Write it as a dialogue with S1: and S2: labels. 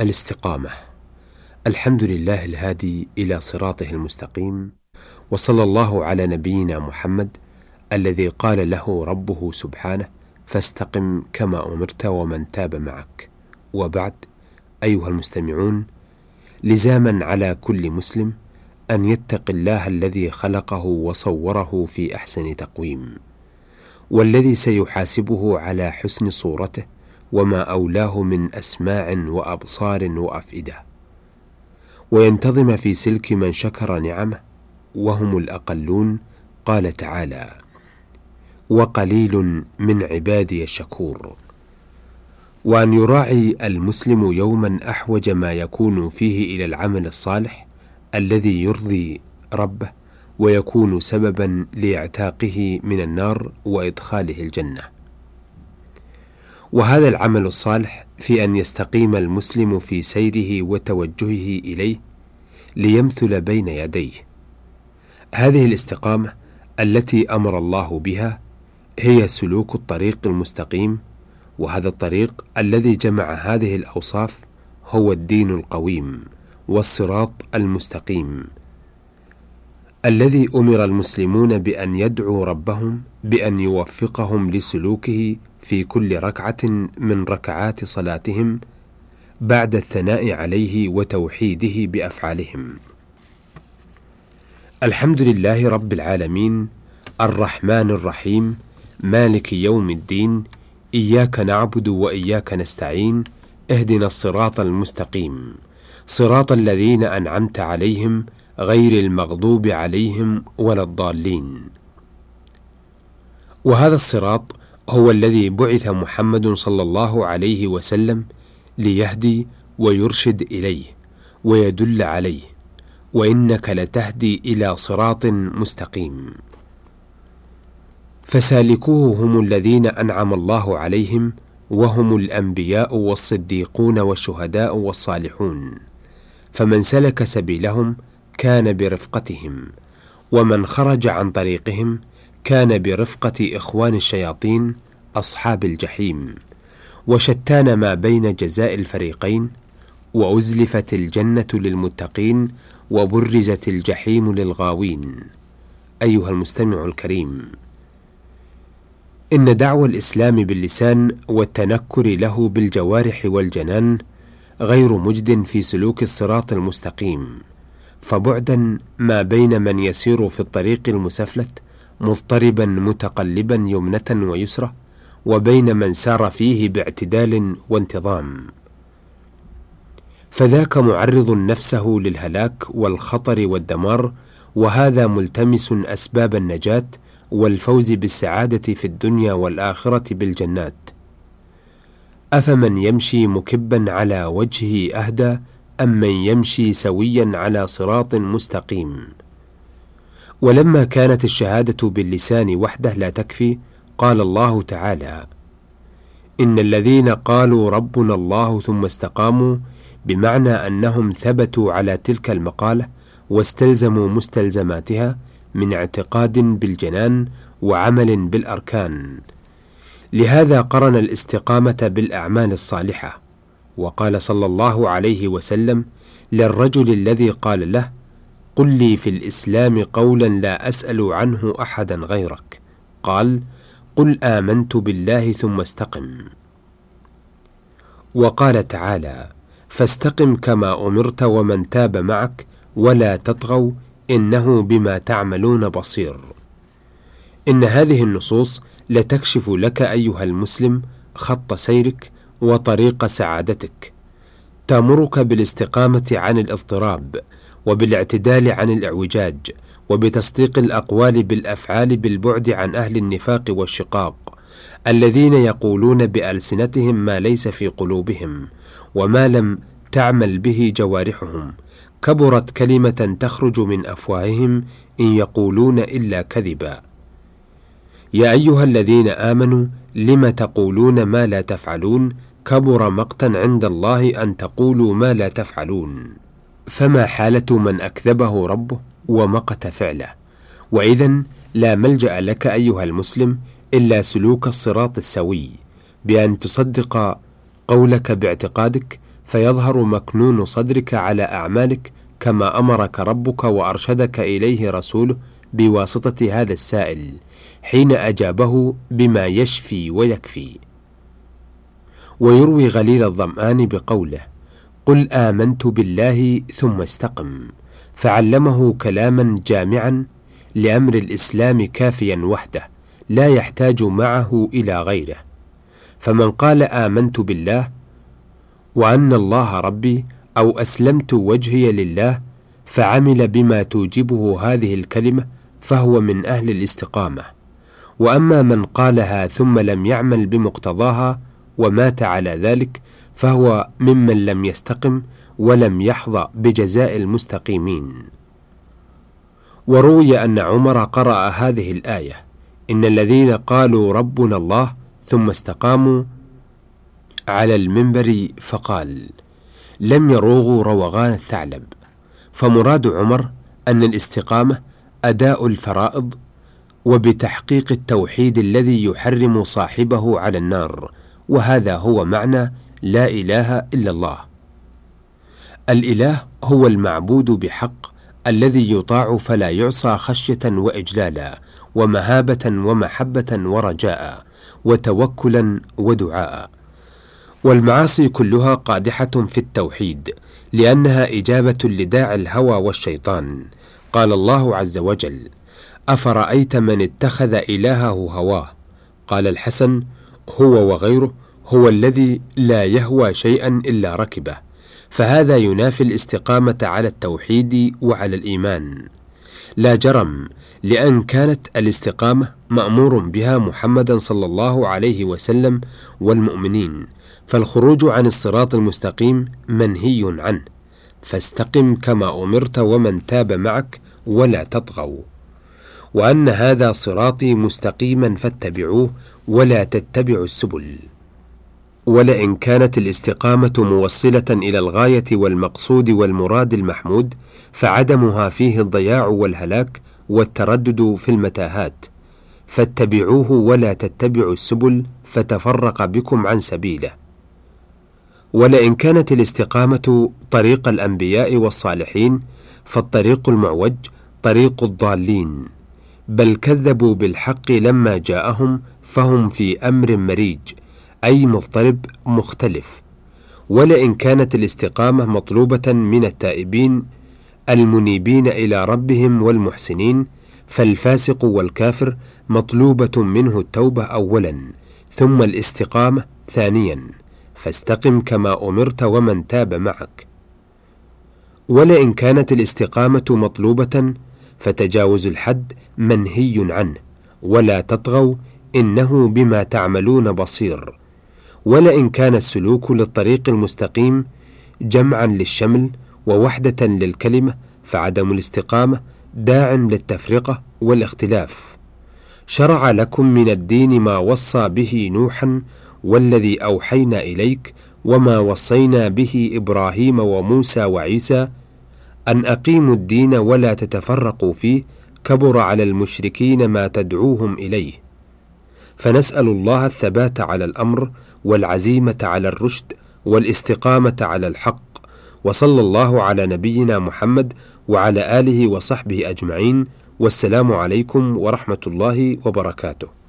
S1: الاستقامة. الحمد لله الهادي إلى صراطه المستقيم وصلى الله على نبينا محمد الذي قال له ربه سبحانه فاستقم كما أمرت ومن تاب معك. وبعد أيها المستمعون لزاما على كل مسلم أن يتقي الله الذي خلقه وصوره في أحسن تقويم والذي سيحاسبه على حسن صورته وما أولاه من أسماع وأبصار وأفئدة. وينتظم في سلك من شكر نعمه وهم الأقلون قال تعالى وقليل من عبادي الشكور. وأن يراعي المسلم يوما أحوج ما يكون فيه إلى العمل الصالح الذي يرضي ربه ويكون سببا لإعتاقه من النار وإدخاله الجنة. وهذا العمل الصالح في أن يستقيم المسلم في سيره وتوجهه إليه ليمثل بين يديه. هذه الاستقامة التي أمر الله بها هي سلوك الطريق المستقيم وهذا الطريق الذي جمع هذه الأوصاف هو الدين القويم والصراط المستقيم. الذي أمر المسلمون بأن يدعوا ربهم بأن يوفقهم لسلوكه في كل ركعة من ركعات صلاتهم بعد الثناء عليه وتوحيده بأفعالهم. الحمد لله رب العالمين الرحمن الرحيم مالك يوم الدين إياك نعبد وإياك نستعين اهدنا الصراط المستقيم. صراط الذين أنعمت عليهم غير المغضوب عليهم ولا الضالين. وهذا الصراط هو الذي بعث محمد صلى الله عليه وسلم ليهدي ويرشد إليه ويدل عليه وإنك لتهدي إلى صراط مستقيم. فسالكوه هم الذين أنعم الله عليهم وهم الأنبياء والصديقون والشهداء والصالحون فمن سلك سبيلهم كان برفقتهم ومن خرج عن طريقهم كان برفقة إخوان الشياطين أصحاب الجحيم وشتان ما بين جزاء الفريقين وأزلفت الجنة للمتقين وبرزت الجحيم للغاوين. أيها المستمع الكريم إن دعوى الإسلام باللسان والتنكر له بالجوارح والجنان غير مجد في سلوك الصراط المستقيم. فبعدا ما بين من يسير في الطريق المسفلت مضطربا متقلبا يمنة ويسرى وبين من سار فيه باعتدال وانتظام. فذاك معرض نفسه للهلاك والخطر والدمار وهذا ملتمس أسباب النجاة والفوز بالسعادة في الدنيا والآخرة بالجنات. أفمن يمشي مكبا على وجهه أهدى ام من يمشي سويا على صراط مستقيم. ولما كانت الشهاده باللسان وحده لا تكفي قال الله تعالى ان الذين قالوا ربنا الله ثم استقاموا بمعنى انهم ثبتوا على تلك المقاله واستلزموا مستلزماتها من اعتقاد بالجنان وعمل بالاركان. لهذا قرن الاستقامه بالاعمال الصالحه. وقال صلى الله عليه وسلم للرجل الذي قال له قل لي في الإسلام قولا لا أسأل عنه أحدا غيرك. قال قل آمنت بالله ثم استقم. وقال تعالى فاستقم كما أمرت ومن تاب معك ولا تطغوا إنه بما تعملون بصير. إن هذه النصوص لتكشف لك أيها المسلم خط سيرك وطريق سعادتك. تامرك بالاستقامة عن الاضطراب وبالاعتدال عن الاعوجاج وبتصديق الأقوال بالأفعال بالبعد عن أهل النفاق والشقاق الذين يقولون بألسنتهم ما ليس في قلوبهم وما لم تعمل به جوارحهم. كبرت كلمة تخرج من أفواههم إن يقولون إلا كذبا. يا أيها الذين آمنوا لم تقولون ما لا تفعلون؟ كبر مقتا عند الله أن تقولوا ما لا تفعلون فما حالة من أكذبه ربه ومقت فعله واذا لا ملجأ لك أيها المسلم إلا سلوك الصراط السوي بأن تصدق قولك باعتقادك فيظهر مكنون صدرك على أعمالك كما أمرك ربك وأرشدك إليه رسوله بواسطة هذا السائل حين أجابه بما يشفي ويكفي. ويروي غليل الظمآن بقوله: قل آمنت بالله ثم استقم، فعلمه كلاما جامعا لأمر الإسلام كافيا وحده، لا يحتاج معه إلى غيره. فمن قال آمنت بالله وأن الله ربي أو أسلمت وجهي لله فعمل بما توجبه هذه الكلمة فهو من أهل الاستقامة. وأما من قالها ثم لم يعمل بمقتضاها ومات على ذلك فهو ممن لم يستقم ولم يحظى بجزاء المستقيمين. وروي أن عمر قرأ هذه الآية إن الذين قالوا ربنا الله ثم استقاموا على المنبر فقال لم يروغوا روغان الثعلب. فمراد عمر أن الاستقامة أداء الفرائض وبتحقيق التوحيد الذي يحرم صاحبه على النار. وهذا هو معنى لا إله إلا الله. الإله هو المعبود بحق الذي يطاع فلا يعصى خشية وإجلالا ومهابة ومحبة ورجاء وتوكلا ودعاء. والمعاصي كلها قادحة في التوحيد لأنها إجابة لداعي الهوى والشيطان. قال الله عز وجل أفرأيت من اتخذ إلهه هواه؟ قال الحسن هو وغيره هو الذي لا يهوى شيئا إلا ركبه فهذا ينافي الاستقامة على التوحيد وعلى الإيمان. لا جرم لأن كانت الاستقامة مأمور بها محمدا صلى الله عليه وسلم والمؤمنين فالخروج عن الصراط المستقيم منهي عنه. فاستقم كما أمرت ومن تاب معك ولا تطغوا. وأن هذا صراطي مستقيما فاتبعوه ولا تتبعوا السبل. ولئن كانت الاستقامة موصلة إلى الغاية والمقصود والمراد المحمود فعدمها فيه الضياع والهلاك والتردد في المتاهات. فاتبعوه ولا تتبعوا السبل فتفرق بكم عن سبيله. ولئن كانت الاستقامة طريق الأنبياء والصالحين فالطريق المعوج طريق الضالين. بل كذبوا بالحق لما جاءهم فهم في أمر مريج أي مضطرب مختلف. ولئن كانت الاستقامة مطلوبة من التائبين المنيبين إلى ربهم والمحسنين فالفاسق والكافر مطلوبة منه التوبة اولا ثم الاستقامة ثانيا. فاستقم كما أمرت ومن تاب معك. ولئن كانت الاستقامة مطلوبة فتجاوز الحد منهي عنه. ولا تطغوا إنه بما تعملون بصير. ولئن كان السلوك للطريق المستقيم جمعا للشمل ووحدة للكلمة فعدم الاستقامة داع للتفرقة والاختلاف. شرع لكم من الدين ما وصى به نوحا والذي أوحينا إليك وما وصينا به إبراهيم وموسى وعيسى أن أقيموا الدين ولا تتفرقوا فيه كبر على المشركين ما تدعوهم إليه. فنسأل الله الثبات على الأمر والعزيمة على الرشد والاستقامة على الحق وصلى الله على نبينا محمد وعلى آله وصحبه أجمعين والسلام عليكم ورحمة الله وبركاته.